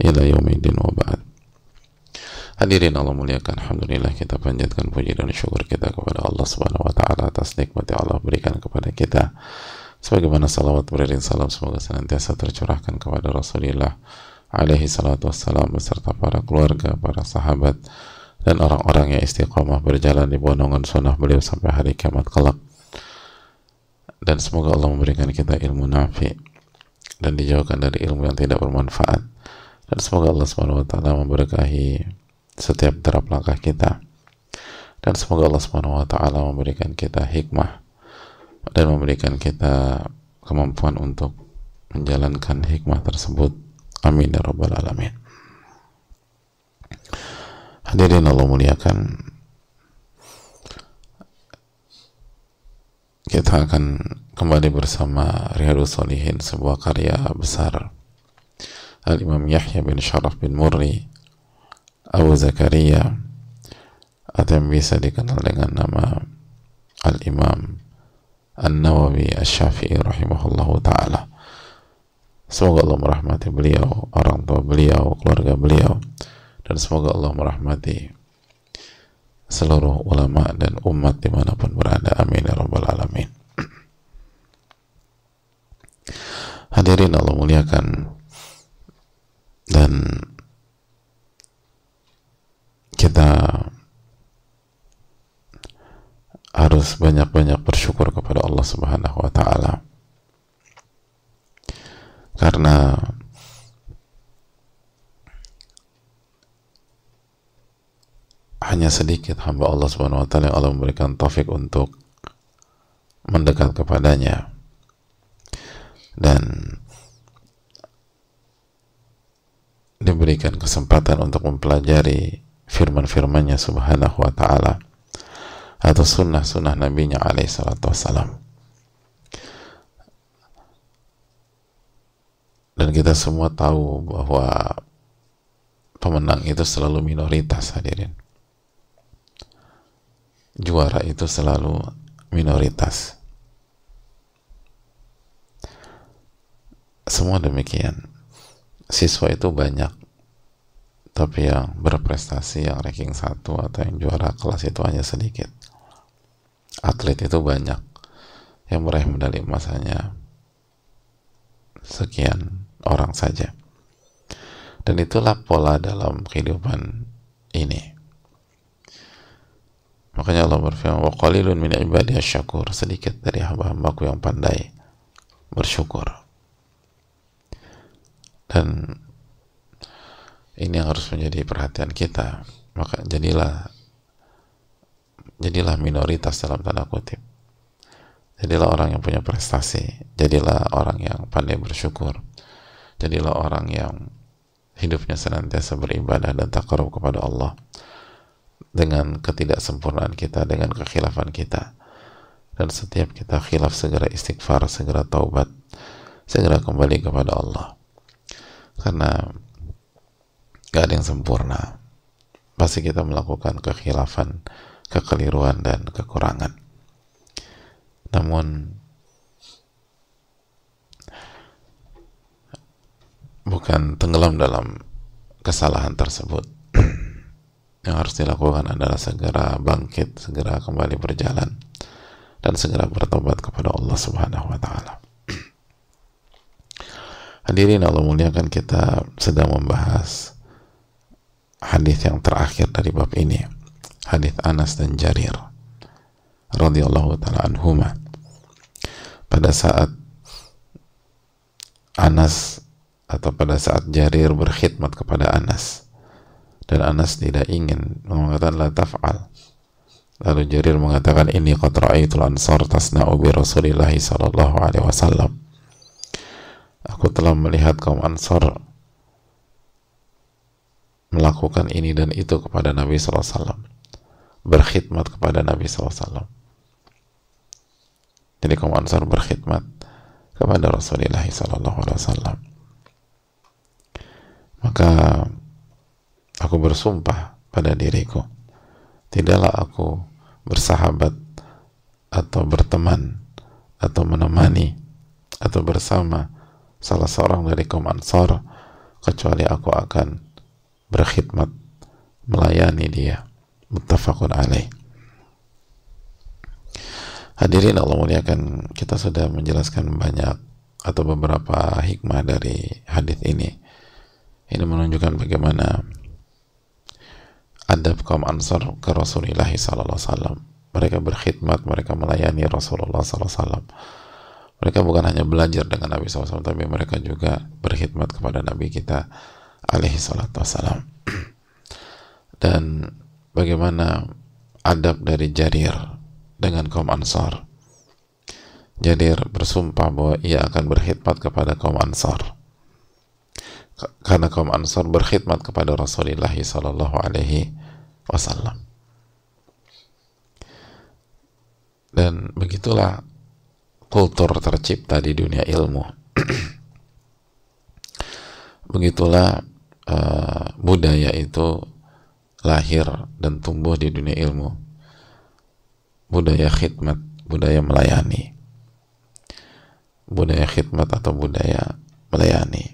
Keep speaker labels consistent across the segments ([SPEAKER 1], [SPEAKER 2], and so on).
[SPEAKER 1] ila yaumidin wa ba'd. Hadirin Allah muliakan Alhamdulillah kita panjatkan puji dan syukur kita kepada Allah Subhanahu wa taala atas nikmat yang Allah berikan kepada kita. Sebagaimana salawat beriring salam semoga senantiasa tercurahkan kepada Rasulullah alaihi salatu wassalam beserta para keluarga, para sahabat dan orang-orang yang istiqamah berjalan di bonongan sunnah beliau sampai hari kiamat kelak. Dan semoga Allah memberikan kita ilmu nafi dan dijauhkan dari ilmu yang tidak bermanfaat. Dan semoga Allah Subhanahu wa taala memberkahi setiap derap langkah kita. Dan semoga Allah Subhanahu wa taala memberikan kita hikmah dan memberikan kita kemampuan untuk menjalankan hikmah tersebut. Amin ya rabbal alamin. Hadirin Allah muliakan. Kita akan kembali bersama Riyadus Solihin sebuah karya besar Al-Imam Yahya bin Sharaf bin Murri Abu Zakaria atau yang bisa dikenal dengan nama Al-Imam An-Nawawi Asy-Syafi'i rahimahullahu taala. Semoga Allah merahmati beliau, orang tua beliau, keluarga beliau dan semoga Allah merahmati seluruh ulama dan umat di mana pun berada. Amin ya rabbal alamin. Hadirin Allah muliakan dan kita harus banyak-banyak bersyukur kepada Allah Subhanahu wa taala. Karena hanya sedikit hamba Allah Subhanahu wa taala yang Allah memberikan taufik untuk mendekat kepadanya. Dan diberikan kesempatan untuk mempelajari firman-firmannya subhanahu wa ta'ala atau sunnah-sunnah nabinya alaihi salatu wassalam. Dan kita semua tahu bahwa pemenang itu selalu minoritas hadirin. Juara itu selalu minoritas. Semua demikian. Siswa itu banyak tapi yang berprestasi yang ranking satu atau yang juara kelas itu hanya sedikit. Atlet itu banyak. Yang meraih medali emas hanya sekian orang saja. Dan itulah pola dalam kehidupan ini. Makanya Allah berfirman wa qalilun min syakur sedikit dari hamba-hambaku yang pandai bersyukur. Dan ini yang harus menjadi perhatian kita. Maka jadilah jadilah minoritas dalam tanda kutip. Jadilah orang yang punya prestasi. Jadilah orang yang pandai bersyukur. Jadilah orang yang hidupnya senantiasa beribadah dan takarub kepada Allah dengan ketidaksempurnaan kita dengan kekhilafan kita. Dan setiap kita khilaf segera istighfar segera taubat segera kembali kepada Allah. Karena gak ada yang sempurna. Pasti kita melakukan kekhilafan kekeliruan dan kekurangan. Namun bukan tenggelam dalam kesalahan tersebut. Yang harus dilakukan adalah segera bangkit segera kembali berjalan dan segera bertobat kepada Allah Subhanahu wa taala. Hadirin Allah muliakan kita sedang membahas hadis yang terakhir dari bab ini. Hadis Anas dan Jarir radhiyallahu taala anhuma. Pada saat Anas atau pada saat Jarir berkhidmat kepada Anas dan Anas tidak ingin mengatakan la taf'al. Lalu Jarir mengatakan ini qad ra'aitul ansar tasna'u bi Rasulillah sallallahu alaihi wasallam. Aku telah melihat kaum Ansar melakukan ini dan itu kepada Nabi SAW berkhidmat kepada Nabi SAW jadi kaum Ansar berkhidmat kepada Rasulullah SAW maka aku bersumpah pada diriku tidaklah aku bersahabat atau berteman atau menemani atau bersama salah seorang dari kaum Ansar kecuali aku akan berkhidmat melayani dia. Muttafaqun alaih. Hadirin Allah muliakan kita sudah menjelaskan banyak atau beberapa hikmah dari hadis ini. Ini menunjukkan bagaimana adab kaum ansar ke Rasulullah SAW mereka berkhidmat mereka melayani Rasulullah SAW mereka bukan hanya belajar dengan Nabi SAW tapi mereka juga berkhidmat kepada Nabi kita alaihi salatu wassalam. Dan bagaimana adab dari Jarir dengan kaum Ansar? Jarir bersumpah bahwa ia akan berkhidmat kepada kaum Ansar. Karena kaum Ansar berkhidmat kepada Rasulullah Sallallahu Alaihi Wasallam. Dan begitulah kultur tercipta di dunia ilmu begitulah uh, budaya itu lahir dan tumbuh di dunia ilmu. Budaya khidmat budaya melayani. Budaya khidmat atau budaya melayani.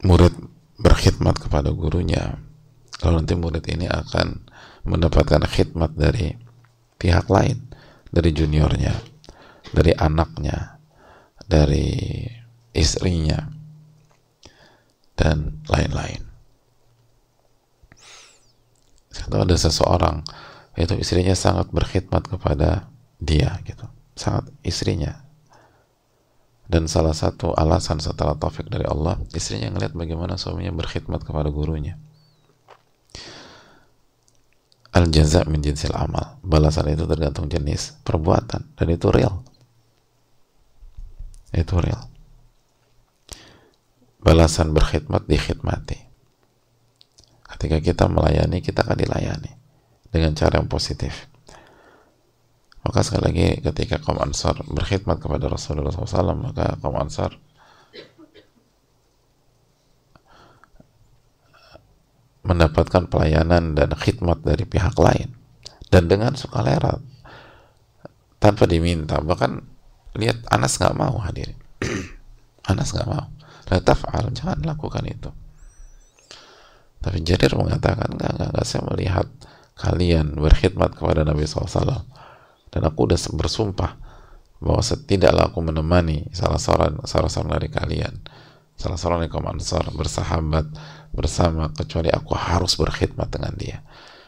[SPEAKER 1] Murid berkhidmat kepada gurunya. Lalu nanti murid ini akan mendapatkan khidmat dari pihak lain dari juniornya dari anaknya dari istrinya dan lain-lain. Atau ada seseorang itu istrinya sangat berkhidmat kepada dia gitu, sangat istrinya. Dan salah satu alasan setelah taufik dari Allah, istrinya ngelihat bagaimana suaminya berkhidmat kepada gurunya. Al jaza min jinsil amal. Balasan itu tergantung jenis perbuatan dan itu real itu real. Balasan berkhidmat dikhidmati. Ketika kita melayani kita akan dilayani dengan cara yang positif. Maka sekali lagi ketika kaum ansar berkhidmat kepada Rasulullah SAW maka kaum ansar mendapatkan pelayanan dan khidmat dari pihak lain. Dan dengan sukarela tanpa diminta bahkan lihat Anas nggak mau hadir. Anas nggak mau. La taf'al jangan lakukan itu. Tapi Jarir mengatakan enggak, enggak, enggak saya melihat kalian berkhidmat kepada Nabi SAW dan aku udah bersumpah bahwa setidaklah aku menemani salah seorang salah seorang dari kalian. Salah seorang dari kaum ansar bersahabat bersama kecuali aku harus berkhidmat dengan dia.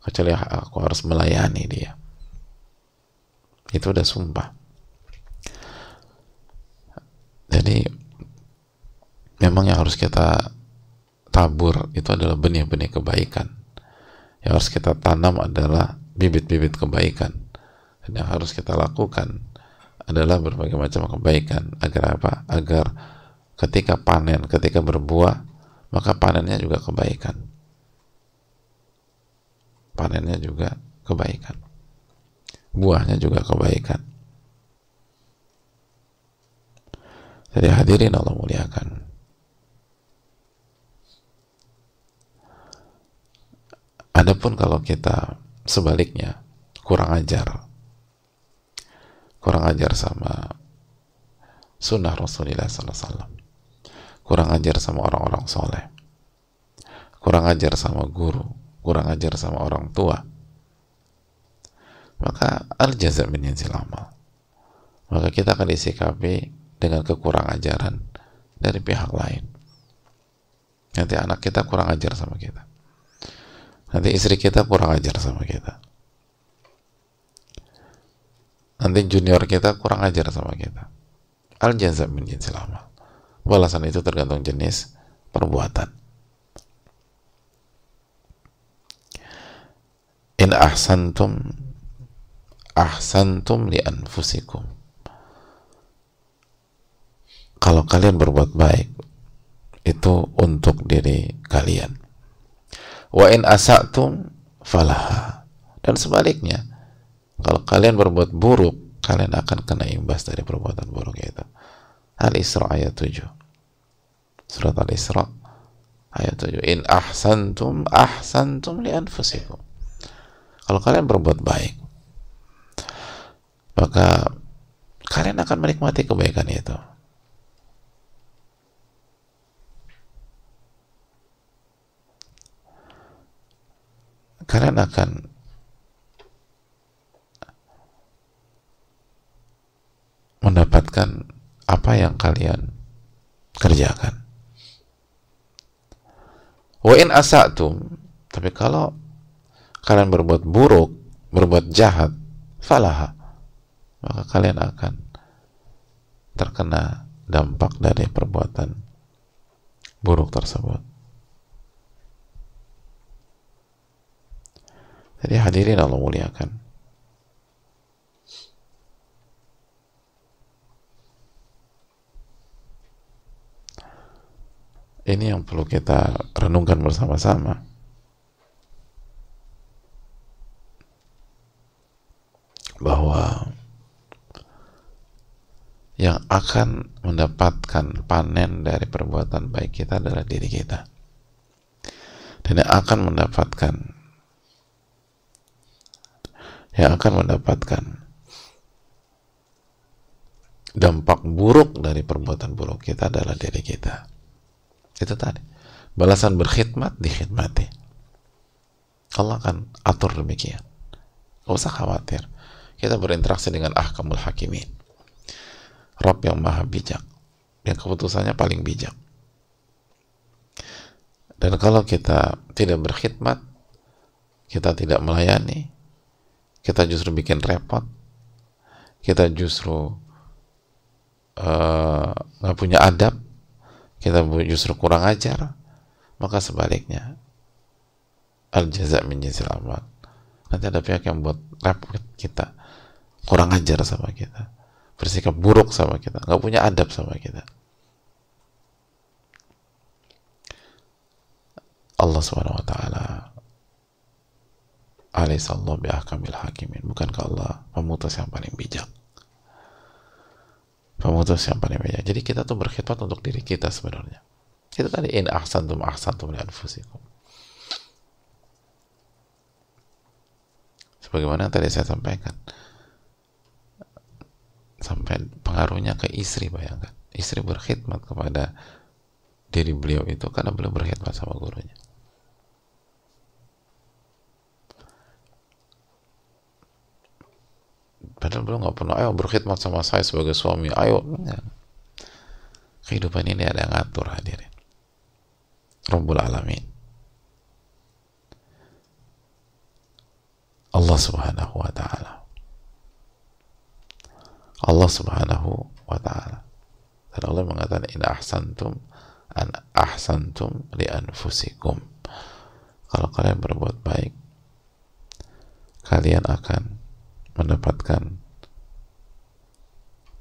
[SPEAKER 1] Kecuali aku harus melayani dia. Itu udah sumpah jadi memang yang harus kita tabur itu adalah benih-benih kebaikan. Yang harus kita tanam adalah bibit-bibit kebaikan. Dan yang harus kita lakukan adalah berbagai macam kebaikan agar apa? Agar ketika panen, ketika berbuah, maka panennya juga kebaikan. Panennya juga kebaikan. Buahnya juga kebaikan. Jadi hadirin Allah muliakan. Adapun kalau kita sebaliknya kurang ajar, kurang ajar sama sunnah Rasulullah SAW, kurang ajar sama orang-orang soleh, kurang ajar sama guru, kurang ajar sama orang tua, maka al jaza min amal. Maka kita akan disikapi dengan kekurang ajaran dari pihak lain. Nanti anak kita kurang ajar sama kita. Nanti istri kita kurang ajar sama kita. Nanti junior kita kurang ajar sama kita. Al jaza min jinsil amal. Balasan itu tergantung jenis perbuatan. In ahsantum ahsantum li anfusikum kalau kalian berbuat baik itu untuk diri kalian. Wa in asatum falaha. Dan sebaliknya kalau kalian berbuat buruk kalian akan kena imbas dari perbuatan buruk itu Al-Isra ayat 7 surat Al-Isra ayat 7 in ahsantum ahsantum li anfusikum. Kalau kalian berbuat baik maka kalian akan menikmati kebaikan itu kalian akan mendapatkan apa yang kalian kerjakan. Wa in asatum, tapi kalau kalian berbuat buruk, berbuat jahat, falaha, maka kalian akan terkena dampak dari perbuatan buruk tersebut. Jadi hadirin Allah muliakan. Ini yang perlu kita renungkan bersama-sama. Bahwa yang akan mendapatkan panen dari perbuatan baik kita adalah diri kita. Dan yang akan mendapatkan yang akan mendapatkan dampak buruk dari perbuatan buruk kita adalah diri kita. Itu tadi. Balasan berkhidmat dikhidmati. Allah akan atur demikian. Gak usah khawatir. Kita berinteraksi dengan ahkamul hakimin. Rob yang maha bijak. Yang keputusannya paling bijak. Dan kalau kita tidak berkhidmat, kita tidak melayani, kita justru bikin repot. Kita justru eh, nggak uh, punya adab. Kita justru kurang ajar. Maka sebaliknya al jaza min amal. Nanti ada pihak yang buat repot kita. Kurang ajar sama kita. Bersikap buruk sama kita. Nggak punya adab sama kita. Allah subhanahu wa ta'ala Alaihissallahu bi'ahkamil hakimin. Bukankah Allah pemutus yang paling bijak? Pemutus yang paling bijak. Jadi kita tuh berkhidmat untuk diri kita sebenarnya. Itu tadi in ahsantum ahsantum li anfusikum. Sebagaimana yang tadi saya sampaikan. Sampai pengaruhnya ke istri bayangkan. Istri berkhidmat kepada diri beliau itu karena beliau berkhidmat sama gurunya. Padahal beliau nggak pernah, ayo berkhidmat sama saya sebagai suami, ayo. Ya. Kehidupan ini ada yang ngatur hadirin. Rabbul Alamin. Allah subhanahu wa ta'ala. Allah subhanahu wa ta'ala. Dan Allah mengatakan, in ahsantum an ahsantum li anfusikum. Kalau kalian berbuat baik, kalian akan mendapatkan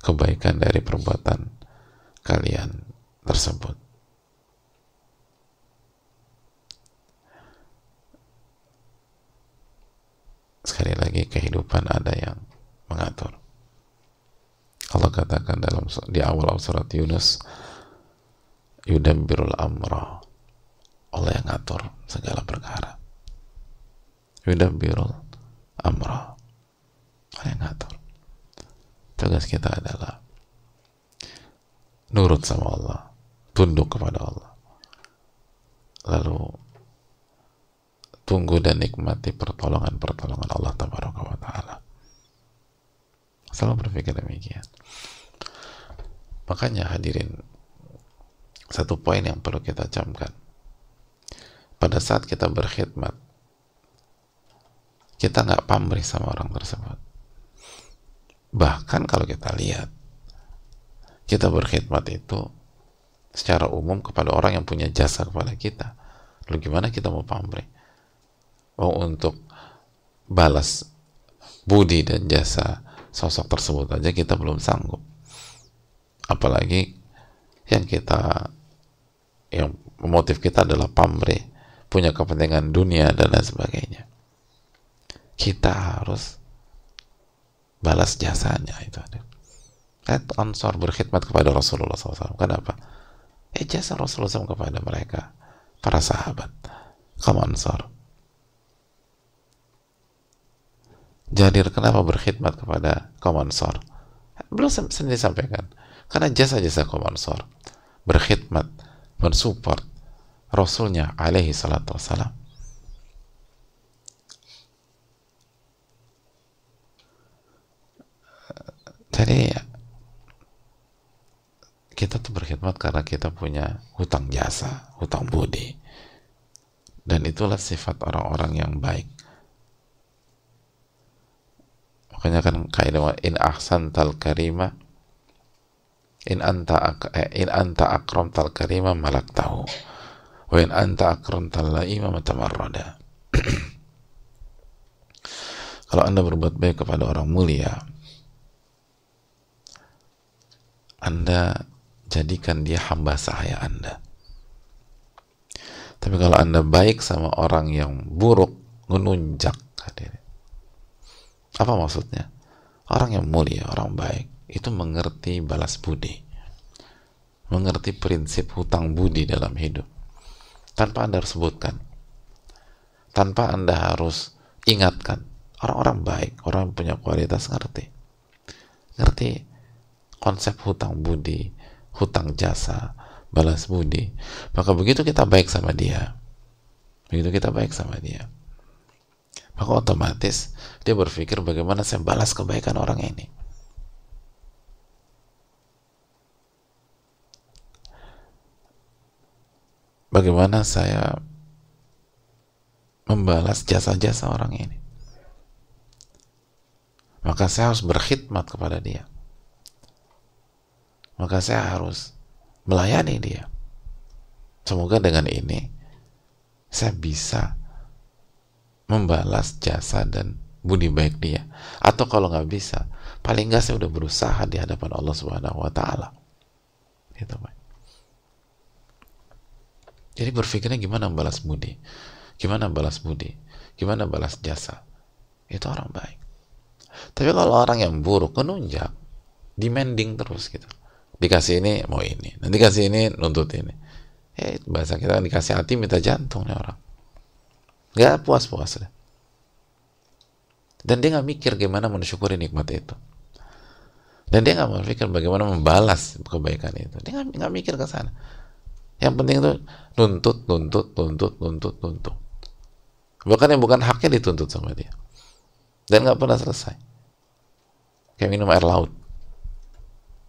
[SPEAKER 1] kebaikan dari perbuatan kalian tersebut. Sekali lagi kehidupan ada yang mengatur. Allah katakan dalam di awal surat Yunus yudabbirul amra Allah yang ngatur segala perkara yudabbirul amra yang ngatur tugas kita adalah nurut sama Allah tunduk kepada Allah. Lalu tunggu dan nikmati pertolongan-pertolongan Allah tabaraka wa ta'ala. Selalu berpikir demikian. Makanya hadirin satu poin yang perlu kita camkan. Pada saat kita berkhidmat kita nggak pamrih sama orang tersebut Bahkan kalau kita lihat, kita berkhidmat itu secara umum kepada orang yang punya jasa kepada kita. Lalu gimana kita mau pamrih? Oh, untuk balas budi dan jasa sosok tersebut aja kita belum sanggup. Apalagi yang kita yang motif kita adalah pamrih, punya kepentingan dunia dan lain sebagainya. Kita harus balas jasanya itu. Kan Ansor berkhidmat kepada Rasulullah SAW. Kenapa? Eh jasa Rasulullah SAW kepada mereka, para sahabat, kaum Ansor. Jadir kenapa berkhidmat kepada kaum Ansor? Belum sendiri sampaikan. Karena jasa-jasa kaum Ansor berkhidmat, mensupport Rasulnya alaihi salatu wassalam. Jadi kita tuh berkhidmat karena kita punya hutang jasa, hutang budi. Dan itulah sifat orang-orang yang baik. Makanya kan kaidah in ahsan tal karima in anta eh, in anta akram tal karima malak tahu. Wa in anta akram tal laima matamarrada. Kalau anda berbuat baik kepada orang mulia anda jadikan dia hamba sahaya anda tapi kalau anda baik sama orang yang buruk menunjak hadirin apa maksudnya? Orang yang mulia, orang baik, itu mengerti balas budi. Mengerti prinsip hutang budi dalam hidup. Tanpa Anda sebutkan. Tanpa Anda harus ingatkan. Orang-orang baik, orang yang punya kualitas ngerti. Ngerti konsep hutang budi, hutang jasa, balas budi. Maka begitu kita baik sama dia, begitu kita baik sama dia, maka otomatis dia berpikir bagaimana saya balas kebaikan orang ini. Bagaimana saya membalas jasa-jasa orang ini. Maka saya harus berkhidmat kepada dia. Maka saya harus melayani dia. Semoga dengan ini saya bisa membalas jasa dan budi baik dia. Atau kalau nggak bisa paling nggak saya udah berusaha di hadapan Allah Subhanahu Wa Taala. Gitu Pak. jadi berpikirnya gimana balas budi? Gimana balas budi? Gimana balas jasa? Itu orang baik. Tapi kalau orang yang buruk menunjak demanding terus gitu dikasih ini mau ini nanti kasih ini nuntut ini eh bahasa kita dikasih hati minta jantung nih orang nggak puas-puas deh. Dan dia nggak mikir gimana mensyukuri nikmat itu. Dan dia nggak berpikir bagaimana membalas kebaikan itu. Dia nggak mikir ke sana. Yang penting itu nuntut, nuntut, nuntut, nuntut, nuntut. Bahkan yang bukan haknya dituntut sama dia. Dan nggak pernah selesai. Kayak minum air laut.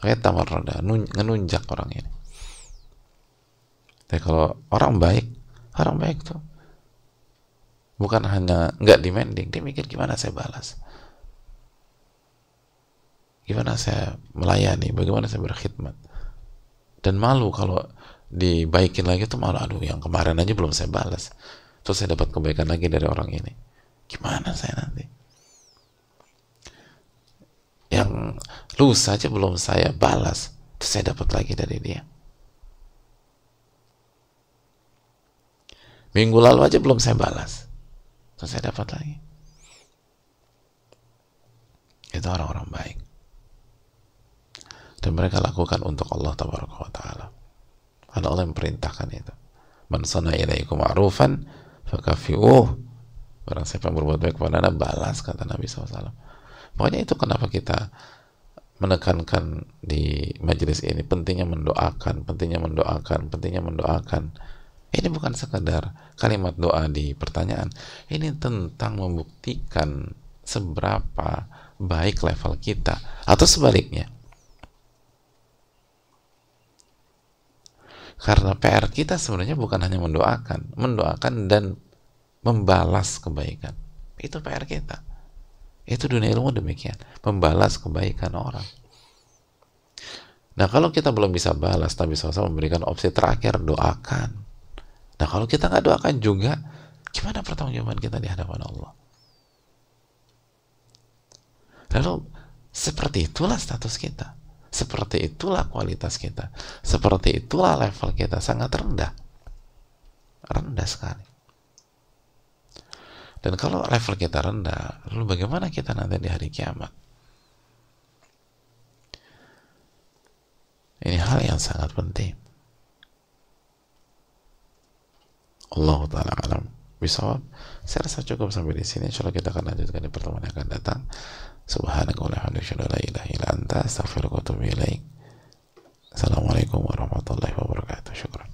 [SPEAKER 1] Kayak tamar roda, ngenunjak orang ini. Tapi kalau orang baik, orang baik tuh bukan hanya nggak demanding dia mikir gimana saya balas. Gimana saya melayani bagaimana saya berkhidmat. Dan malu kalau dibaikin lagi tuh malu aduh yang kemarin aja belum saya balas. Terus saya dapat kebaikan lagi dari orang ini. Gimana saya nanti? Yang lu saja belum saya balas terus saya dapat lagi dari dia. Minggu lalu aja belum saya balas terus saya dapat lagi. Itu orang-orang baik. Dan mereka lakukan untuk Allah taala. Karena Allah yang perintahkan itu. Man sana ilaikum ma'rufan fakafi'uh. Barang siapa berbuat baik kepada anda balas kata Nabi SAW pokoknya itu kenapa kita menekankan di majelis ini pentingnya mendoakan pentingnya mendoakan pentingnya mendoakan ini bukan sekadar kalimat doa di pertanyaan. Ini tentang membuktikan seberapa baik level kita atau sebaliknya. Karena PR kita sebenarnya bukan hanya mendoakan, mendoakan dan membalas kebaikan. Itu PR kita. Itu dunia ilmu demikian, membalas kebaikan orang. Nah kalau kita belum bisa balas, Nabi SAW memberikan opsi terakhir, doakan. Nah kalau kita nggak doakan juga, gimana pertanggungjawaban kita di hadapan Allah? Lalu seperti itulah status kita. Seperti itulah kualitas kita. Seperti itulah level kita sangat rendah. Rendah sekali. Dan kalau level kita rendah, lalu bagaimana kita nanti di hari kiamat? Ini hal yang sangat penting. Allah taala alam bisawab. Saya rasa cukup sampai di sini. Insyaallah kita akan lanjutkan di pertemuan yang akan datang. Assalamualaikum warahmatullahi wabarakatuh. Syukran.